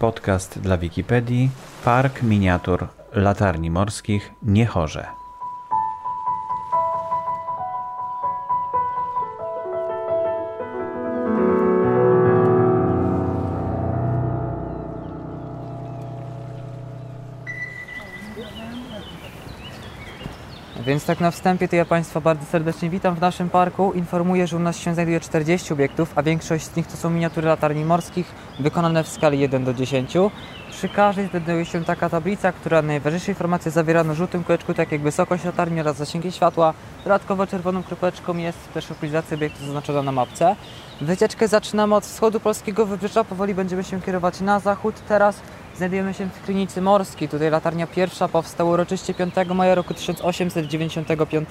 Podcast dla Wikipedii Park Miniatur Latarni Morskich Niechorze. Więc tak na wstępie to ja Państwa bardzo serdecznie witam w naszym parku. Informuję, że u nas się znajduje 40 obiektów, a większość z nich to są miniatury latarni morskich wykonane w skali 1 do 10. Przy każdej znajduje się taka tablica, która najważniejsze informacje zawiera na żółtym kółeczku, tak jak wysokość latarni oraz zasięgi światła. Dodatkowo czerwoną kropeczką jest też lokalizacja obiektu zaznaczona na mapce. Wycieczkę zaczynamy od wschodu polskiego wybrzeża, powoli będziemy się kierować na zachód. Teraz Znajdujemy się w Krynicy Morskiej. Tutaj latarnia pierwsza powstała uroczyście 5 maja roku 1895.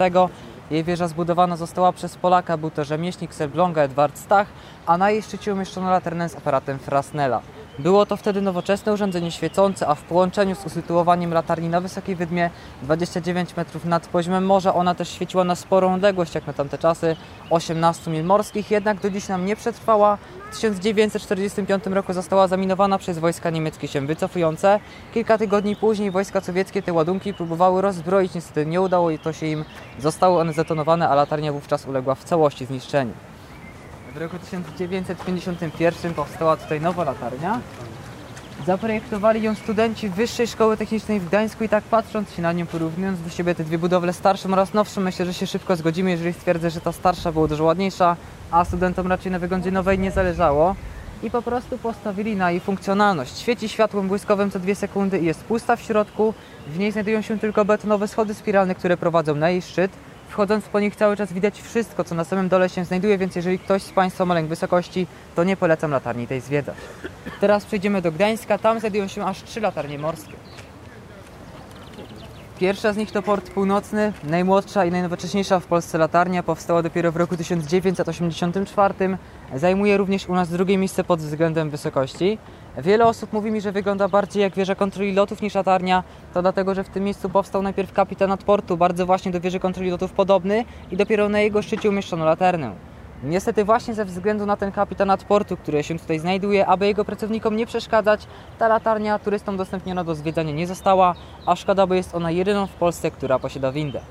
Jej wieża zbudowana została przez Polaka, był to rzemieślnik z Elbląga Edward Stach, a na jej szczycie umieszczono laternę z aparatem Frasnela. Było to wtedy nowoczesne urządzenie świecące, a w połączeniu z usytuowaniem latarni na wysokiej wydmie 29 metrów nad poziomem morza, ona też świeciła na sporą odległość, jak na tamte czasy, 18 mil morskich, jednak do dziś nam nie przetrwała. W 1945 roku została zaminowana przez wojska niemieckie się wycofujące. Kilka tygodni później wojska sowieckie te ładunki próbowały rozbroić, niestety nie udało to się im. Zostały one zdetonowane, a latarnia wówczas uległa w całości zniszczeniu. W roku 1951 powstała tutaj nowa latarnia. Zaprojektowali ją studenci Wyższej Szkoły Technicznej w Gdańsku i tak patrząc się na nią, porównując do siebie te dwie budowle starszą oraz nowszą, myślę, że się szybko zgodzimy, jeżeli stwierdzę, że ta starsza była dużo ładniejsza, a studentom raczej na wyglądzie nowej nie zależało. I po prostu postawili na jej funkcjonalność. Świeci światłem błyskowym co dwie sekundy i jest pusta w środku. W niej znajdują się tylko betonowe schody spiralne, które prowadzą na jej szczyt. Wchodząc po nich cały czas widać wszystko, co na samym dole się znajduje, więc jeżeli ktoś z Państwa ma lęk wysokości, to nie polecam latarni tej zwiedzać. Teraz przejdziemy do Gdańska, tam znajdują się aż trzy latarnie morskie. Pierwsza z nich to Port Północny, najmłodsza i najnowocześniejsza w Polsce latarnia, powstała dopiero w roku 1984. Zajmuje również u nas drugie miejsce pod względem wysokości. Wiele osób mówi mi, że wygląda bardziej jak wieża kontroli lotów niż latarnia. To dlatego, że w tym miejscu powstał najpierw kapitanat portu, bardzo właśnie do wieży kontroli lotów podobny i dopiero na jego szczycie umieszczono laternę. Niestety właśnie ze względu na ten kapitanat portu, który się tutaj znajduje, aby jego pracownikom nie przeszkadzać, ta latarnia turystom udostępniona do zwiedzania nie została, a szkoda, bo jest ona jedyną w Polsce, która posiada windę.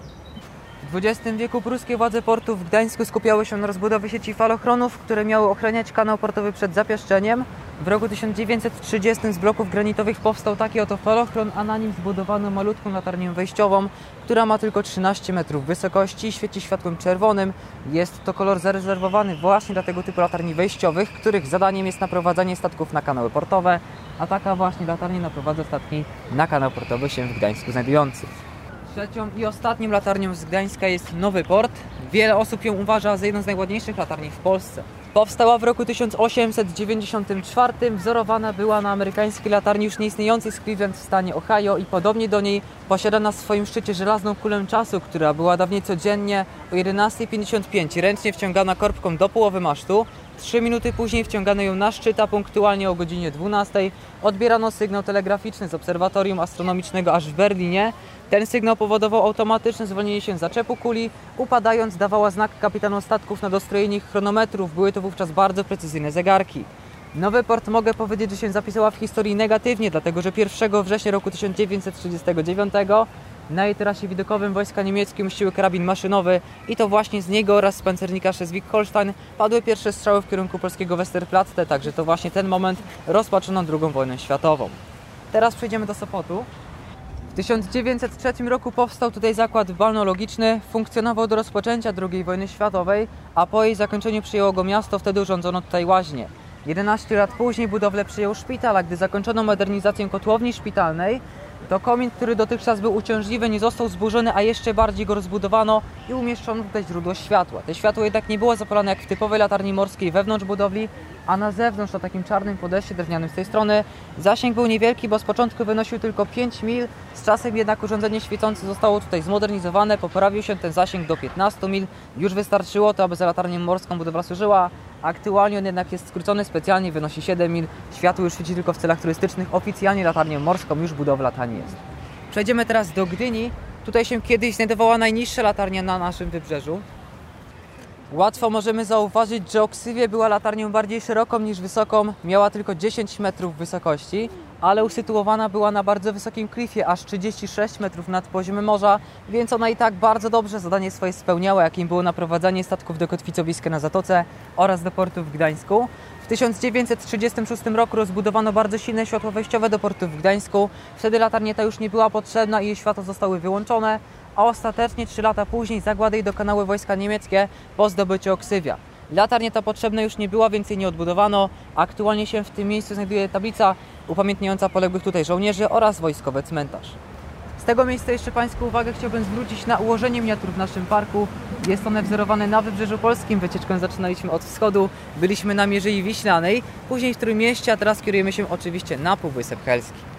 W XX wieku pruskie władze portu w Gdańsku skupiały się na rozbudowie sieci falochronów, które miały ochraniać kanał portowy przed zapieszczeniem. W roku 1930 z bloków granitowych powstał taki oto falochron, a na nim zbudowano malutką latarnię wejściową, która ma tylko 13 metrów wysokości, świeci światłem czerwonym. Jest to kolor zarezerwowany właśnie dla tego typu latarni wejściowych, których zadaniem jest naprowadzanie statków na kanały portowe, a taka właśnie latarnia naprowadza statki na kanał portowy się w Gdańsku znajdujący. Trzecią i ostatnią latarnią z Gdańska jest Nowy Port. Wiele osób ją uważa za jedną z najładniejszych latarni w Polsce. Powstała w roku 1894, wzorowana była na amerykańskiej latarni już nieistniejącej z Cleveland w stanie Ohio i podobnie do niej posiada na swoim szczycie żelazną kulę czasu, która była dawniej codziennie o 11.55 ręcznie wciągana korbką do połowy masztu. Trzy minuty później wciągano ją na szczyt, a punktualnie o godzinie 12 odbierano sygnał telegraficzny z obserwatorium astronomicznego aż w Berlinie. Ten sygnał powodował automatyczne zwolnienie się zaczepu kuli. Upadając dawała znak kapitanom statków na dostrojenie chronometrów. Były to wówczas bardzo precyzyjne zegarki. Nowy port mogę powiedzieć, że się zapisała w historii negatywnie, dlatego że 1 września roku 1939 na jej terasie widokowym wojska niemieckie umieściły karabin maszynowy i to właśnie z niego oraz z pancernika Schleswig-Holstein padły pierwsze strzały w kierunku polskiego Westerplatte, także to właśnie ten moment rozpoczęto II wojnę światową. Teraz przejdziemy do Sopotu. W 1903 roku powstał tutaj zakład balnologiczny, funkcjonował do rozpoczęcia II wojny światowej, a po jej zakończeniu przyjęło go miasto, wtedy urządzono tutaj łaźnie. 11 lat później budowlę przyjął szpital, a gdy zakończono modernizację kotłowni szpitalnej, to komin, który dotychczas był uciążliwy, nie został zburzony, a jeszcze bardziej go rozbudowano i umieszczono tutaj źródło światła. Te światło jednak nie było zapalane jak w typowej latarni morskiej wewnątrz budowli, a na zewnątrz, na takim czarnym podejście drewnianym z tej strony, zasięg był niewielki, bo z początku wynosił tylko 5 mil, z czasem jednak urządzenie świecące zostało tutaj zmodernizowane, poprawił się ten zasięg do 15 mil, już wystarczyło to, aby za latarnią morską budowla służyła, Aktualnie on jednak jest skrócony specjalnie, wynosi 7 mil. Światło już świeci tylko w celach turystycznych. Oficjalnie latarnią morską już budowla ta nie jest. Przejdziemy teraz do Gdyni. Tutaj się kiedyś znajdowała najniższa latarnia na naszym wybrzeżu. Łatwo możemy zauważyć, że Oksywie była latarnią bardziej szeroką niż wysoką, miała tylko 10 metrów wysokości, ale usytuowana była na bardzo wysokim klifie, aż 36 metrów nad poziomem morza, więc ona i tak bardzo dobrze zadanie swoje spełniała, jakim było naprowadzanie statków do kotwicowiska na Zatoce oraz do portu w Gdańsku. W 1936 roku rozbudowano bardzo silne światło wejściowe do portu w Gdańsku. Wtedy latarnia ta już nie była potrzebna i jej światła zostały wyłączone, a ostatecznie 3 lata później zagłady jej dokonały wojska niemieckie po zdobyciu Oksywia. Latarnia ta potrzebna już nie była, więc jej nie odbudowano. Aktualnie się w tym miejscu znajduje tablica upamiętniająca poległych tutaj żołnierzy oraz wojskowy cmentarz. Z tego miejsca jeszcze Pańską uwagę chciałbym zwrócić na ułożenie miniatur w naszym parku. Jest one wzorowane na Wybrzeżu Polskim. Wycieczkę zaczynaliśmy od wschodu. Byliśmy na Mierzei Wiślanej, później w Trójmieście, a teraz kierujemy się oczywiście na Półwysep Helski.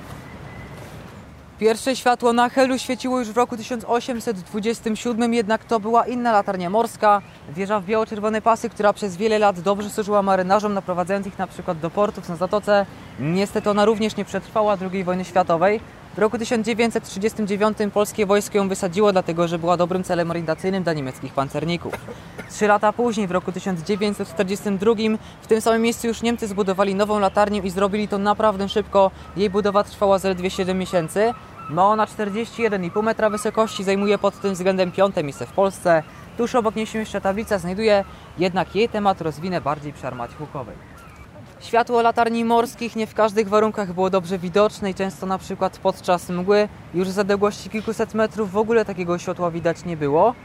Pierwsze światło na Helu świeciło już w roku 1827, jednak to była inna latarnia morska. Wieża w biało-czerwone pasy, która przez wiele lat dobrze służyła marynarzom naprowadzających na przykład do portów na Zatoce. Niestety ona również nie przetrwała II wojny światowej. W roku 1939 polskie wojsko ją wysadziło, dlatego że była dobrym celem orientacyjnym dla niemieckich pancerników. Trzy lata później, w roku 1942, w tym samym miejscu już Niemcy zbudowali nową latarnię i zrobili to naprawdę szybko. Jej budowa trwała zaledwie 7 miesięcy. Ma ona 41,5 metra wysokości, zajmuje pod tym względem piąte miejsce w Polsce. Tuż obok niej się jeszcze tablica znajduje, jednak jej temat rozwinę bardziej przy armacie hukowej. Światło latarni morskich nie w każdych warunkach było dobrze widoczne i często na przykład podczas mgły już z odległości kilkuset metrów w ogóle takiego światła widać nie było.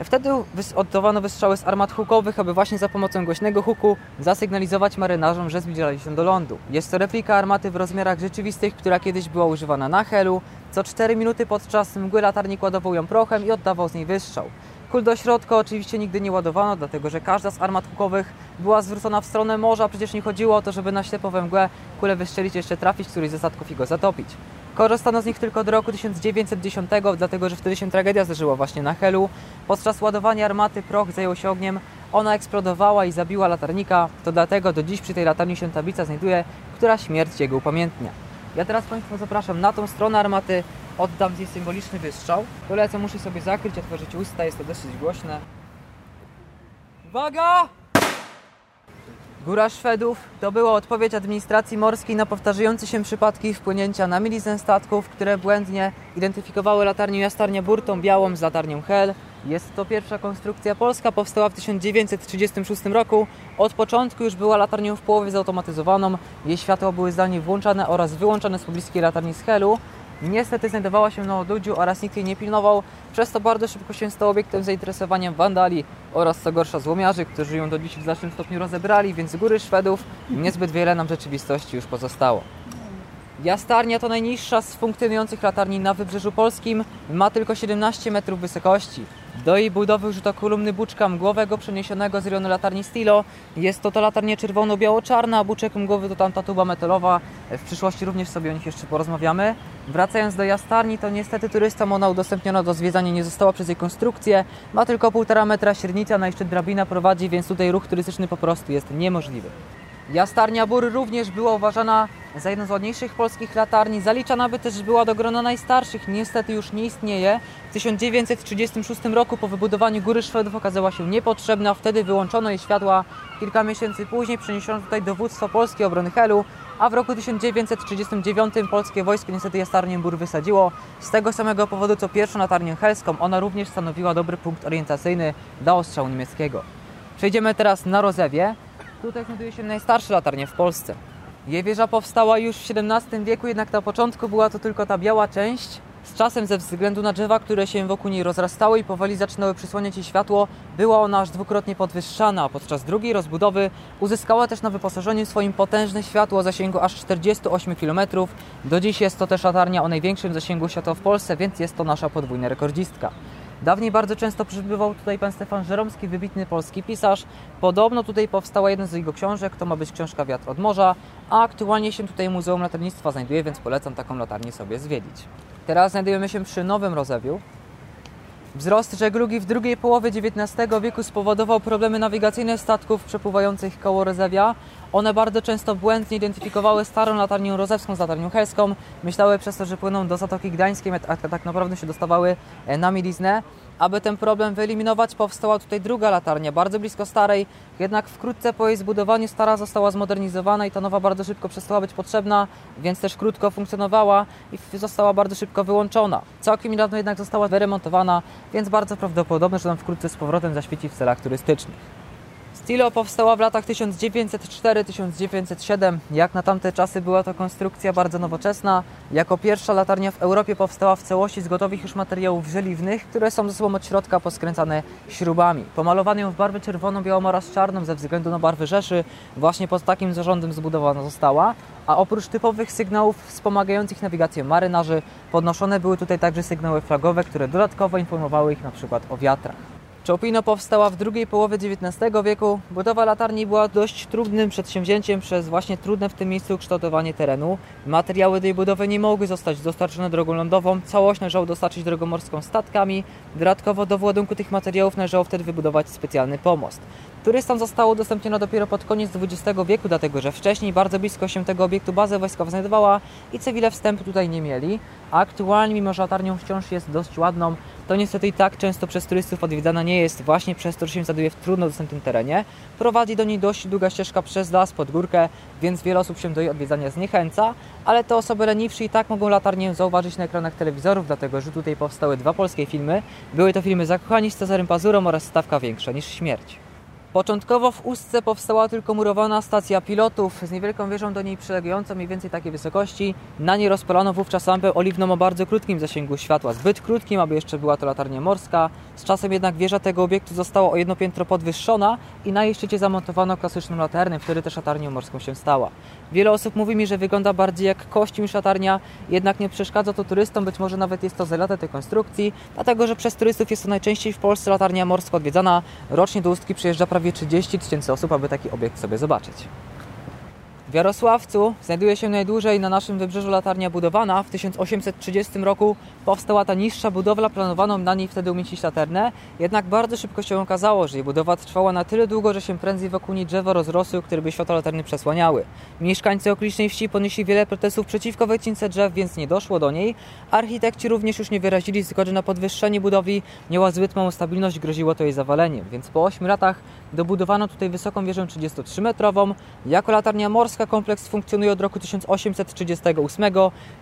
Wtedy oddawano wystrzały z armat hukowych, aby właśnie za pomocą głośnego huku zasygnalizować marynarzom, że zbliżali się do lądu. Jest to replika armaty w rozmiarach rzeczywistych, która kiedyś była używana na Helu. Co 4 minuty podczas mgły latarnik ładował ją prochem i oddawał z niej wystrzał. Kul do środka oczywiście nigdy nie ładowano, dlatego że każda z armat hukowych była zwrócona w stronę morza. Przecież nie chodziło o to, żeby na ślepo we mgłę kulę wystrzelić, jeszcze trafić któryś ze statków i go zatopić. Korzystano z nich tylko do roku 1910, dlatego że wtedy się tragedia zdarzyła właśnie na Helu. Podczas ładowania armaty proch zajął się ogniem, ona eksplodowała i zabiła latarnika. To dlatego do dziś przy tej latarni się tablica znajduje, która śmierć jego upamiętnia. Ja teraz Państwa zapraszam na tą stronę armaty, oddam jej symboliczny wystrzał. Co muszę sobie zakryć, otworzyć usta, jest to dosyć głośne. Uwaga! Góra Szwedów to była odpowiedź administracji morskiej na powtarzające się przypadki wpłynięcia na miliznę statków, które błędnie identyfikowały latarnię Jastarnia Burtą białą z latarnią Hel. Jest to pierwsza konstrukcja polska, powstała w 1936 roku. Od początku już była latarnią w połowie zautomatyzowaną. Jej światła były zdalnie włączane oraz wyłączane z pobliskiej latarni z Helu. Niestety znajdowała się na odludziu oraz nikt jej nie pilnował, przez to bardzo szybko się stał obiektem zainteresowania wandali oraz co gorsza złomiarzy, którzy ją do dziś w znacznym stopniu rozebrali, więc z góry Szwedów niezbyt wiele nam rzeczywistości już pozostało. Jastarnia to najniższa z funkcjonujących latarni na Wybrzeżu Polskim, ma tylko 17 metrów wysokości. Do jej budowy użyto kolumny buczka mgłowego przeniesionego z rejonu latarni Stilo. Jest to ta latarnia czerwono-biało-czarna, a buczek mgłowy to tamta tuba metalowa. W przyszłości również sobie o nich jeszcze porozmawiamy. Wracając do jastarni, to niestety turystom ona udostępniona do zwiedzania nie została przez jej konstrukcję. Ma tylko 1,5 metra średnica, na jeszcze drabina prowadzi, więc tutaj ruch turystyczny po prostu jest niemożliwy. Jastarnia Bór również była uważana za jedną z ładniejszych polskich latarni. Zaliczana by też była do grona najstarszych. Niestety już nie istnieje. W 1936 roku po wybudowaniu Góry Szwedów okazała się niepotrzebna. Wtedy wyłączono jej światła. Kilka miesięcy później przeniesiono tutaj dowództwo Polskiej Obrony Helu, a w roku 1939 polskie wojsko niestety Jastarnię Bór wysadziło. Z tego samego powodu co pierwszą latarnię helską, ona również stanowiła dobry punkt orientacyjny dla ostrzału niemieckiego. Przejdziemy teraz na Rozewie. Tutaj znajduje się najstarsza latarnia w Polsce. Jej wieża powstała już w XVII wieku, jednak na początku była to tylko ta biała część. Z czasem, ze względu na drzewa, które się wokół niej rozrastały i powoli zaczynały przysłaniać jej światło, była ona aż dwukrotnie podwyższana. Podczas drugiej rozbudowy uzyskała też na wyposażeniu swoim potężne światło o zasięgu aż 48 km. Do dziś jest to też latarnia o największym zasięgu światła w Polsce, więc jest to nasza podwójna rekordzistka. Dawniej bardzo często przybywał tutaj pan Stefan Żeromski, wybitny polski pisarz. Podobno tutaj powstała jedna z jego książek, to ma być książka Wiatr od Morza, a aktualnie się tutaj Muzeum Latarnictwa znajduje, więc polecam taką latarnię sobie zwiedzić. Teraz znajdujemy się przy Nowym Rozewiu. Wzrost żeglugi w drugiej połowie XIX wieku spowodował problemy nawigacyjne statków przepływających koło Rozewia. One bardzo często błędnie identyfikowały starą latarnię rozewską z latarnią helską. Myślały przez to, że płyną do Zatoki Gdańskiej, a tak naprawdę się dostawały e, na mieliznę. Aby ten problem wyeliminować, powstała tutaj druga latarnia, bardzo blisko starej, jednak wkrótce po jej zbudowaniu stara została zmodernizowana i ta nowa bardzo szybko przestała być potrzebna, więc też krótko funkcjonowała i została bardzo szybko wyłączona. Całkiem niedawno jednak została wyremontowana, więc bardzo prawdopodobne, że nam wkrótce z powrotem zaświeci w celach turystycznych. Stilo powstała w latach 1904-1907. Jak na tamte czasy była to konstrukcja bardzo nowoczesna. Jako pierwsza latarnia w Europie powstała w całości z gotowych już materiałów żeliwnych, które są ze sobą od środka poskręcane śrubami. Pomalowano ją w barwę czerwoną, białą oraz czarną ze względu na barwy Rzeszy. Właśnie pod takim zarządem zbudowana została. A oprócz typowych sygnałów wspomagających nawigację marynarzy, podnoszone były tutaj także sygnały flagowe, które dodatkowo informowały ich na przykład o wiatrach. Czopino powstała w drugiej połowie XIX wieku. Budowa latarni była dość trudnym przedsięwzięciem przez właśnie trudne w tym miejscu kształtowanie terenu. Materiały tej budowy nie mogły zostać dostarczone drogą lądową, całość należało dostarczyć drogą morską statkami. Dodatkowo do wyładunku tych materiałów należało wtedy wybudować specjalny pomost. Turystom zostało udostępnione dopiero pod koniec XX wieku, dlatego że wcześniej bardzo blisko się tego obiektu baza wojskowa znajdowała i cywile wstępu tutaj nie mieli. aktualnie, mimo że latarnią wciąż jest dość ładną, to niestety i tak często przez turystów odwiedzana nie jest właśnie przez to, że się znajduje w trudno dostępnym terenie. Prowadzi do niej dość długa ścieżka przez las, pod górkę, więc wiele osób się do jej odwiedzania zniechęca, ale te osoby leniwsze i tak mogą latarnię zauważyć na ekranach telewizorów, dlatego że tutaj powstały dwa polskie filmy. Były to filmy Zakochani z Cezarym Pazurą oraz Stawka Większa niż Śmierć. Początkowo w Ustce powstała tylko murowana stacja pilotów z niewielką wieżą do niej przylegającą mniej więcej takiej wysokości. Na niej rozpalono wówczas lampę oliwną o bardzo krótkim zasięgu światła, zbyt krótkim, aby jeszcze była to latarnia morska. Z czasem jednak wieża tego obiektu została o jedno piętro podwyższona i na jej szczycie zamontowano klasyczną laternę, wtedy też latarnią morską się stała. Wiele osób mówi mi, że wygląda bardziej jak kość niż latarnia, jednak nie przeszkadza to turystom, być może nawet jest to zaleta tej konstrukcji, dlatego że przez turystów jest to najczęściej w Polsce latarnia morska odwiedzana. Rocznie do Ustki przyjeżdża prawie 30 tysięcy osób, aby taki obiekt sobie zobaczyć. W Jarosławcu znajduje się najdłużej na naszym wybrzeżu latarnia budowana. W 1830 roku powstała ta niższa budowla, planowano na niej wtedy umieścić laternę. Jednak bardzo szybko się okazało, że jej budowa trwała na tyle długo, że się prędzej wokół niej drzewa rozrosły, które by światło latarny przesłaniały. Mieszkańcy okolicznej wsi ponieśli wiele protestów przeciwko wycince drzew, więc nie doszło do niej. Architekci również już nie wyrazili zgody na podwyższenie budowli. Miała zbyt małą stabilność, groziło to jej zawaleniem. Więc po 8 latach dobudowano tutaj wysoką wieżę 33-metrową. Jako latarnia morska kompleks funkcjonuje od roku 1838.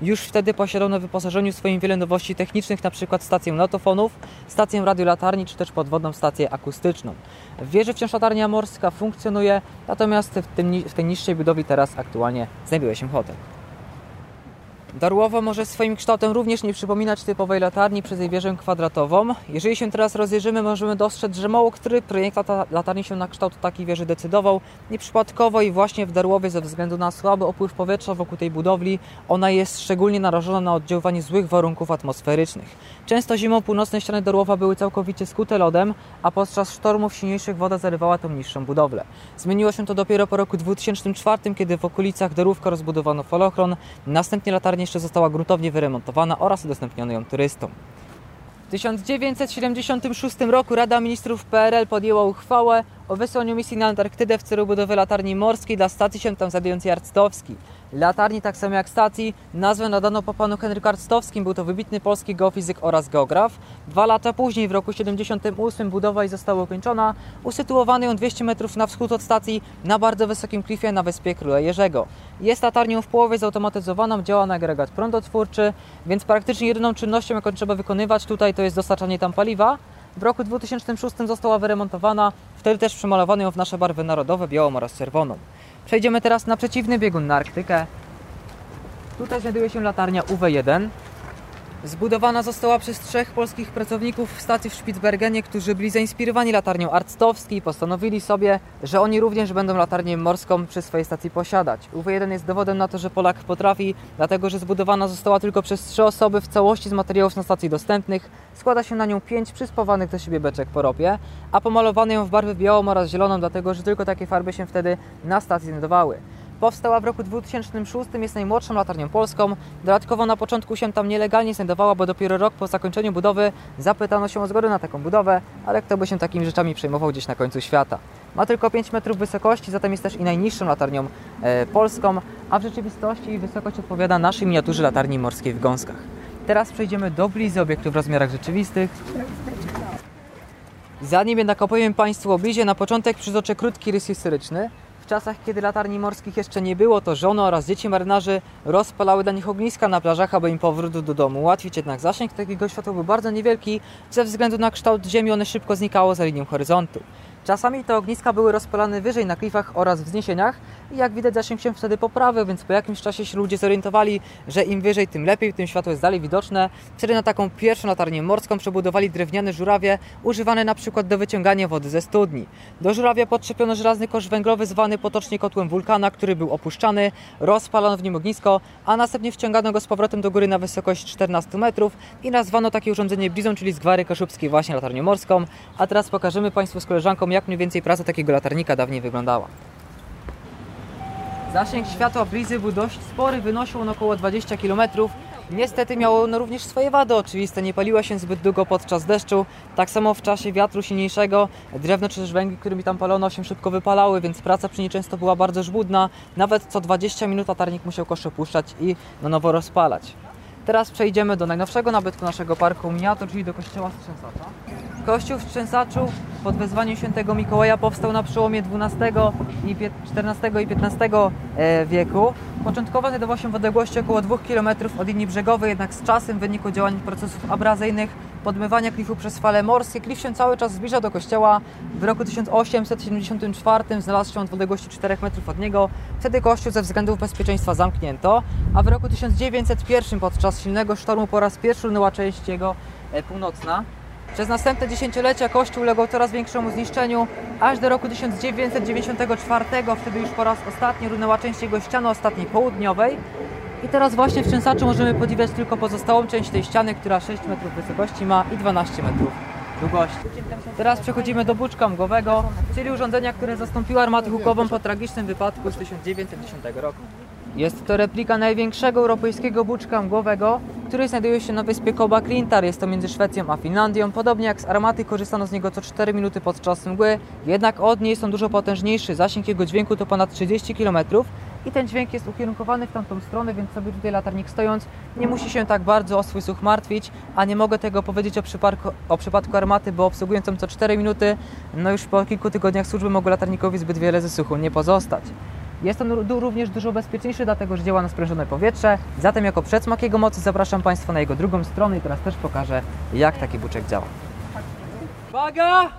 Już wtedy posiadał na wyposażeniu swoim wiele nowości technicznych, np. stację notofonów, stację radiolatarni czy też podwodną stację akustyczną. W wieży wciąż latarnia morska funkcjonuje, natomiast w, tym, w tej niższej budowie teraz aktualnie znajduje się hotel. Darłowa może swoim kształtem również nie przypominać typowej latarni przez jej wieżę kwadratową. Jeżeli się teraz rozejrzymy, możemy dostrzec, że mało który projekt latarni się na kształt takiej wieży decydował. Nieprzypadkowo i właśnie w Darłowie ze względu na słaby opływ powietrza wokół tej budowli, ona jest szczególnie narażona na oddziaływanie złych warunków atmosferycznych. Często zimą północne ściany Darłowa były całkowicie skute lodem, a podczas sztormów silniejszych woda zarywała tą niższą budowlę. Zmieniło się to dopiero po roku 2004, kiedy w okolicach Darówka rozbudowano falochron, następnie latarnie jeszcze została gruntownie wyremontowana oraz udostępniono ją turystom. W 1976 roku Rada Ministrów PRL podjęła uchwałę o wysłaniu misji na Antarktydę w celu budowy latarni morskiej dla stacji się tam znajdującej Arctowski. Latarni, tak samo jak stacji, nazwę nadano po panu Henryku Arctowskim, był to wybitny polski geofizyk oraz geograf. Dwa lata później, w roku 78, budowa jej została ukończona. Usytuowano ją 200 metrów na wschód od stacji, na bardzo wysokim klifie na wyspie Króla Jerzego. Jest latarnią w połowie zautomatyzowaną, działa na agregat prądotwórczy, więc praktycznie jedyną czynnością, jaką trzeba wykonywać tutaj, to jest dostarczanie tam paliwa. W roku 2006 została wyremontowana, wtedy też przemalowano ją w nasze barwy narodowe, białą oraz czerwoną. Przejdziemy teraz na przeciwny biegun na Arktykę. Tutaj znajduje się latarnia UW1. Zbudowana została przez trzech polskich pracowników stacji w Spitsbergenie, którzy byli zainspirowani latarnią Arctowskiej i postanowili sobie, że oni również będą latarnię morską przy swojej stacji posiadać. UW1 jest dowodem na to, że Polak potrafi, dlatego że zbudowana została tylko przez trzy osoby w całości z materiałów na stacji dostępnych. Składa się na nią pięć przyspawanych do siebie beczek po ropie, a pomalowano ją w barwy białą oraz zieloną, dlatego że tylko takie farby się wtedy na stacji znajdowały. Powstała w roku 2006, jest najmłodszą latarnią polską. Dodatkowo na początku się tam nielegalnie znajdowała, bo dopiero rok po zakończeniu budowy zapytano się o zgodę na taką budowę, ale kto by się takimi rzeczami przejmował gdzieś na końcu świata. Ma tylko 5 metrów wysokości, zatem jest też i najniższą latarnią e, polską, a w rzeczywistości wysokość odpowiada naszej miniaturze latarni morskiej w Gąskach. Teraz przejdziemy do blizy obiektów w rozmiarach rzeczywistych. Zanim jednak opowiem Państwu o blizie, na początek przytoczę krótki rys historyczny. Czasach, kiedy latarni morskich jeszcze nie było, to żony oraz dzieci marynarzy rozpalały dla nich ogniska na plażach, aby im powrót do domu ułatwić. Jednak zasięg takiego światła był bardzo niewielki, ze względu na kształt ziemi one szybko znikało za linią horyzontu. Czasami te ogniska były rozpalane wyżej na klifach oraz wzniesieniach i jak widać zasięg się wtedy poprawił, więc po jakimś czasie się ludzie zorientowali, że im wyżej, tym lepiej, tym światło jest dalej widoczne. Wtedy na taką pierwszą latarnię morską przebudowali drewniane żurawie, używane na przykład do wyciągania wody ze studni. Do żurawia podczepiono żelazny kosz węglowy zwany potocznie kotłem wulkana, który był opuszczany, rozpalono w nim ognisko, a następnie wciągano go z powrotem do góry na wysokość 14 metrów i nazwano takie urządzenie blizą, czyli z gwary kaszubskiej właśnie latarnią morską. A teraz pokażemy Państwu z koleżanką, jak mniej więcej praca takiego latarnika dawniej wyglądała. Zasięg światła blizy był dość spory, wynosił on około 20 km. Niestety miało ono również swoje wady oczywiste, nie paliła się zbyt długo podczas deszczu. Tak samo w czasie wiatru silniejszego drewno czy też węgiel, którymi tam palono się szybko wypalały, więc praca przy niej często była bardzo żmudna. Nawet co 20 minut latarnik musiał kosz opuszczać i na nowo rozpalać. Teraz przejdziemy do najnowszego nabytku naszego parku miniatur, czyli do kościoła Strzęsacza. Kościół w Strzęsaczu pod wezwaniem świętego Mikołaja powstał na przełomie XII i XIV i XV e, wieku. Początkowo znajdował się w odległości około 2 km od linii brzegowej, jednak z czasem w wyniku działań procesów abrazyjnych, podmywania klifu przez fale morskie, klif się cały czas zbliża do kościoła. W roku 1874 znalazł się w odległości 4 metrów od niego. Wtedy kościół ze względów bezpieczeństwa zamknięto, a w roku 1901 podczas silnego sztormu po raz pierwszy runęła część jego e, północna. Przez następne dziesięciolecia kościół uległ coraz większemu zniszczeniu, aż do roku 1994, wtedy już po raz ostatni runęła część jego ściany ostatniej południowej. I teraz właśnie w Częsaczu możemy podziwiać tylko pozostałą część tej ściany, która 6 metrów wysokości ma i 12 metrów długości. Teraz przechodzimy do buczka mgłowego, czyli urządzenia, które zastąpiło armatę hukową po tragicznym wypadku z 1910 roku. Jest to replika największego europejskiego buczka mgłowego, który znajduje się na wyspie Koba Klintar. Jest to między Szwecją a Finlandią. Podobnie jak z armaty korzystano z niego co 4 minuty podczas mgły, jednak od niej są dużo potężniejszy. Zasięg jego dźwięku to ponad 30 km i ten dźwięk jest ukierunkowany w tamtą stronę, więc sobie tutaj latarnik stojąc nie musi się tak bardzo o swój słuch martwić, a nie mogę tego powiedzieć o przypadku, o przypadku armaty, bo obsługując ją co 4 minuty, no już po kilku tygodniach służby mogło latarnikowi zbyt wiele ze słuchu nie pozostać. Jest on również dużo bezpieczniejszy, dlatego że działa na sprężone powietrze. Zatem jako przedsmak jego mocy zapraszam Państwa na jego drugą stronę i teraz też pokażę, jak taki buczek działa. Uwaga!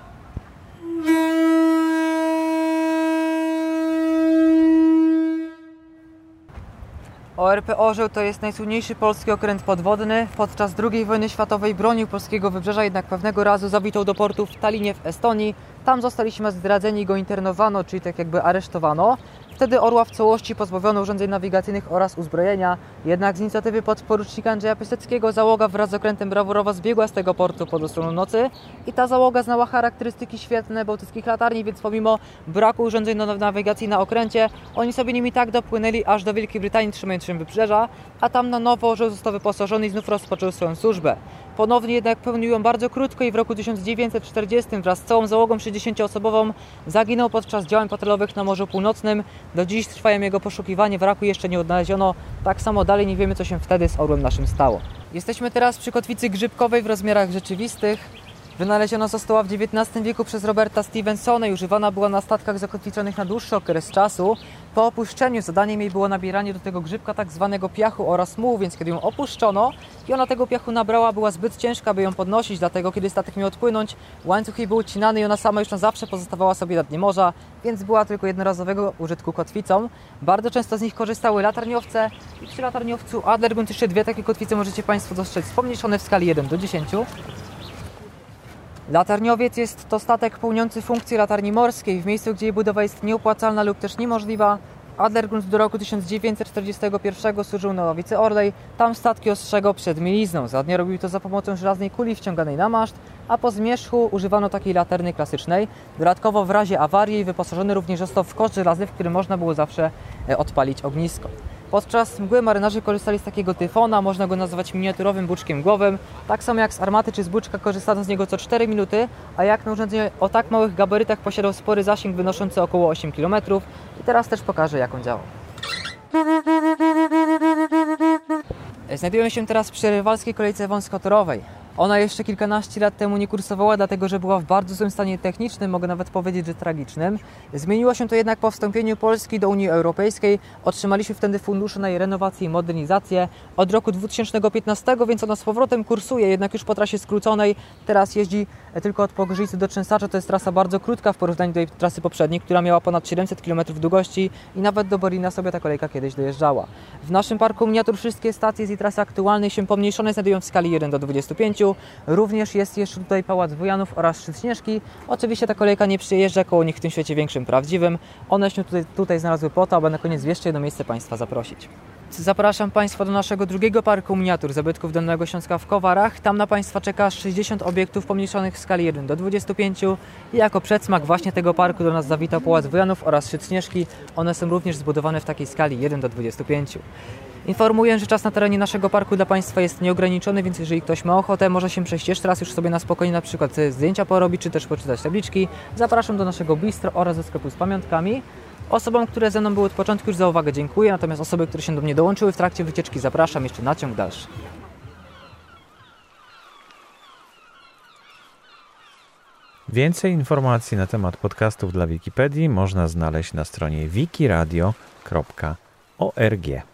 ORP Orzeł to jest najsłynniejszy polski okręt podwodny. Podczas II wojny światowej bronił polskiego wybrzeża, jednak pewnego razu zawitał do portu w Talinie w Estonii. Tam zostaliśmy zdradzeni i go internowano, czyli tak jakby aresztowano. Wtedy Orła w całości pozbawiono urządzeń nawigacyjnych oraz uzbrojenia. Jednak z inicjatywy podporucznika Andrzeja Piaseckiego załoga wraz z okrętem brawurowo zbiegła z tego portu pod osłoną nocy i ta załoga znała charakterystyki świetne bałtyckich latarni, więc pomimo braku urządzeń nawigacji na okręcie, oni sobie nimi tak dopłynęli aż do Wielkiej Brytanii trzymając się wybrzeża, a tam na nowo został wyposażony i znów rozpoczął swoją służbę. Ponownie jednak pełnił ją bardzo krótko i w roku 1940 wraz z całą załogą 60-osobową zaginął podczas działań patrolowych na Morzu Północnym. Do dziś trwają jego poszukiwanie, wraku jeszcze nie odnaleziono. Tak samo dalej nie wiemy, co się wtedy z orłem naszym stało. Jesteśmy teraz przy kotwicy grzybkowej w rozmiarach rzeczywistych. Wynaleziona została w XIX wieku przez Roberta Stevensona i używana była na statkach zakotwiczonych na dłuższy okres czasu. Po opuszczeniu zadaniem jej było nabieranie do tego grzybka tak zwanego piachu oraz mułu, więc kiedy ją opuszczono i ona tego piachu nabrała, była zbyt ciężka, by ją podnosić, dlatego kiedy statek miał odpłynąć, łańcuch jej był ucinany i ona sama już na zawsze pozostawała sobie na dnie morza, więc była tylko jednorazowego użytku kotwicą. Bardzo często z nich korzystały latarniowce i przy latarniowcu Adlergund jeszcze dwie takie kotwice możecie Państwo dostrzec pomniejszone w skali 1 do 10. Latarniowiec jest to statek pełniący funkcję latarni morskiej w miejscu, gdzie jej budowa jest nieopłacalna lub też niemożliwa. Adlergrund do roku 1941 służył na ławicy Orlej. Tam statki ostrzegał przed mielizną. Zadnio robił to za pomocą żelaznej kuli wciąganej na maszt, a po zmierzchu używano takiej latarny klasycznej. Dodatkowo w razie awarii wyposażony również został w kosz żelazny, w którym można było zawsze e, odpalić ognisko. Podczas mgły marynarze korzystali z takiego tyfona, można go nazwać miniaturowym buczkiem głowym. Tak samo jak z armaty czy z buczka korzystano z niego co 4 minuty, a jak na urządzenie o tak małych gabarytach posiadał spory zasięg wynoszący około 8 km. I teraz też pokażę jak on działa. Znajdujemy się teraz przy rywalskiej kolejce wąskotorowej. Ona jeszcze kilkanaście lat temu nie kursowała, dlatego że była w bardzo złym stanie technicznym, mogę nawet powiedzieć, że tragicznym. Zmieniło się to jednak po wstąpieniu Polski do Unii Europejskiej. Otrzymaliśmy wtedy fundusze na jej renowację i modernizację. Od roku 2015, więc ona z powrotem kursuje, jednak już po trasie skróconej. Teraz jeździ tylko od Pogorzycy do Trzęsacza. To jest trasa bardzo krótka w porównaniu do tej trasy poprzedniej, która miała ponad 700 km długości i nawet do Borina sobie ta kolejka kiedyś dojeżdżała. W naszym parku miniatur wszystkie stacje z jej trasy aktualnej się pomniejszone znajdują w skali 1 do 25. Również jest jeszcze tutaj Pałac Wojanów oraz Szczyt Śnieżki. Oczywiście ta kolejka nie przyjeżdża koło nich w tym świecie większym, prawdziwym. One się tutaj, tutaj znalazły po to, aby na koniec jeszcze jedno miejsce Państwa zaprosić. Zapraszam Państwa do naszego drugiego parku miniatur zabytków Dolnego Śląska w Kowarach. Tam na Państwa czeka 60 obiektów pomniejszonych w skali 1 do 25 i jako przedsmak właśnie tego parku do nas zawitał Pałac Wojanów oraz Szczyt Śnieżki. One są również zbudowane w takiej skali 1 do 25. Informuję, że czas na terenie naszego parku dla Państwa jest nieograniczony, więc jeżeli ktoś ma ochotę, może się przejść jeszcze raz już sobie na spokojnie na przykład zdjęcia porobić, czy też poczytać tabliczki. Zapraszam do naszego bistro oraz do sklepu z pamiątkami. Osobom, które ze mną były od początku już za uwagę dziękuję, natomiast osoby, które się do mnie dołączyły w trakcie wycieczki zapraszam jeszcze na ciąg dalszy. Więcej informacji na temat podcastów dla Wikipedii można znaleźć na stronie wikiradio.org.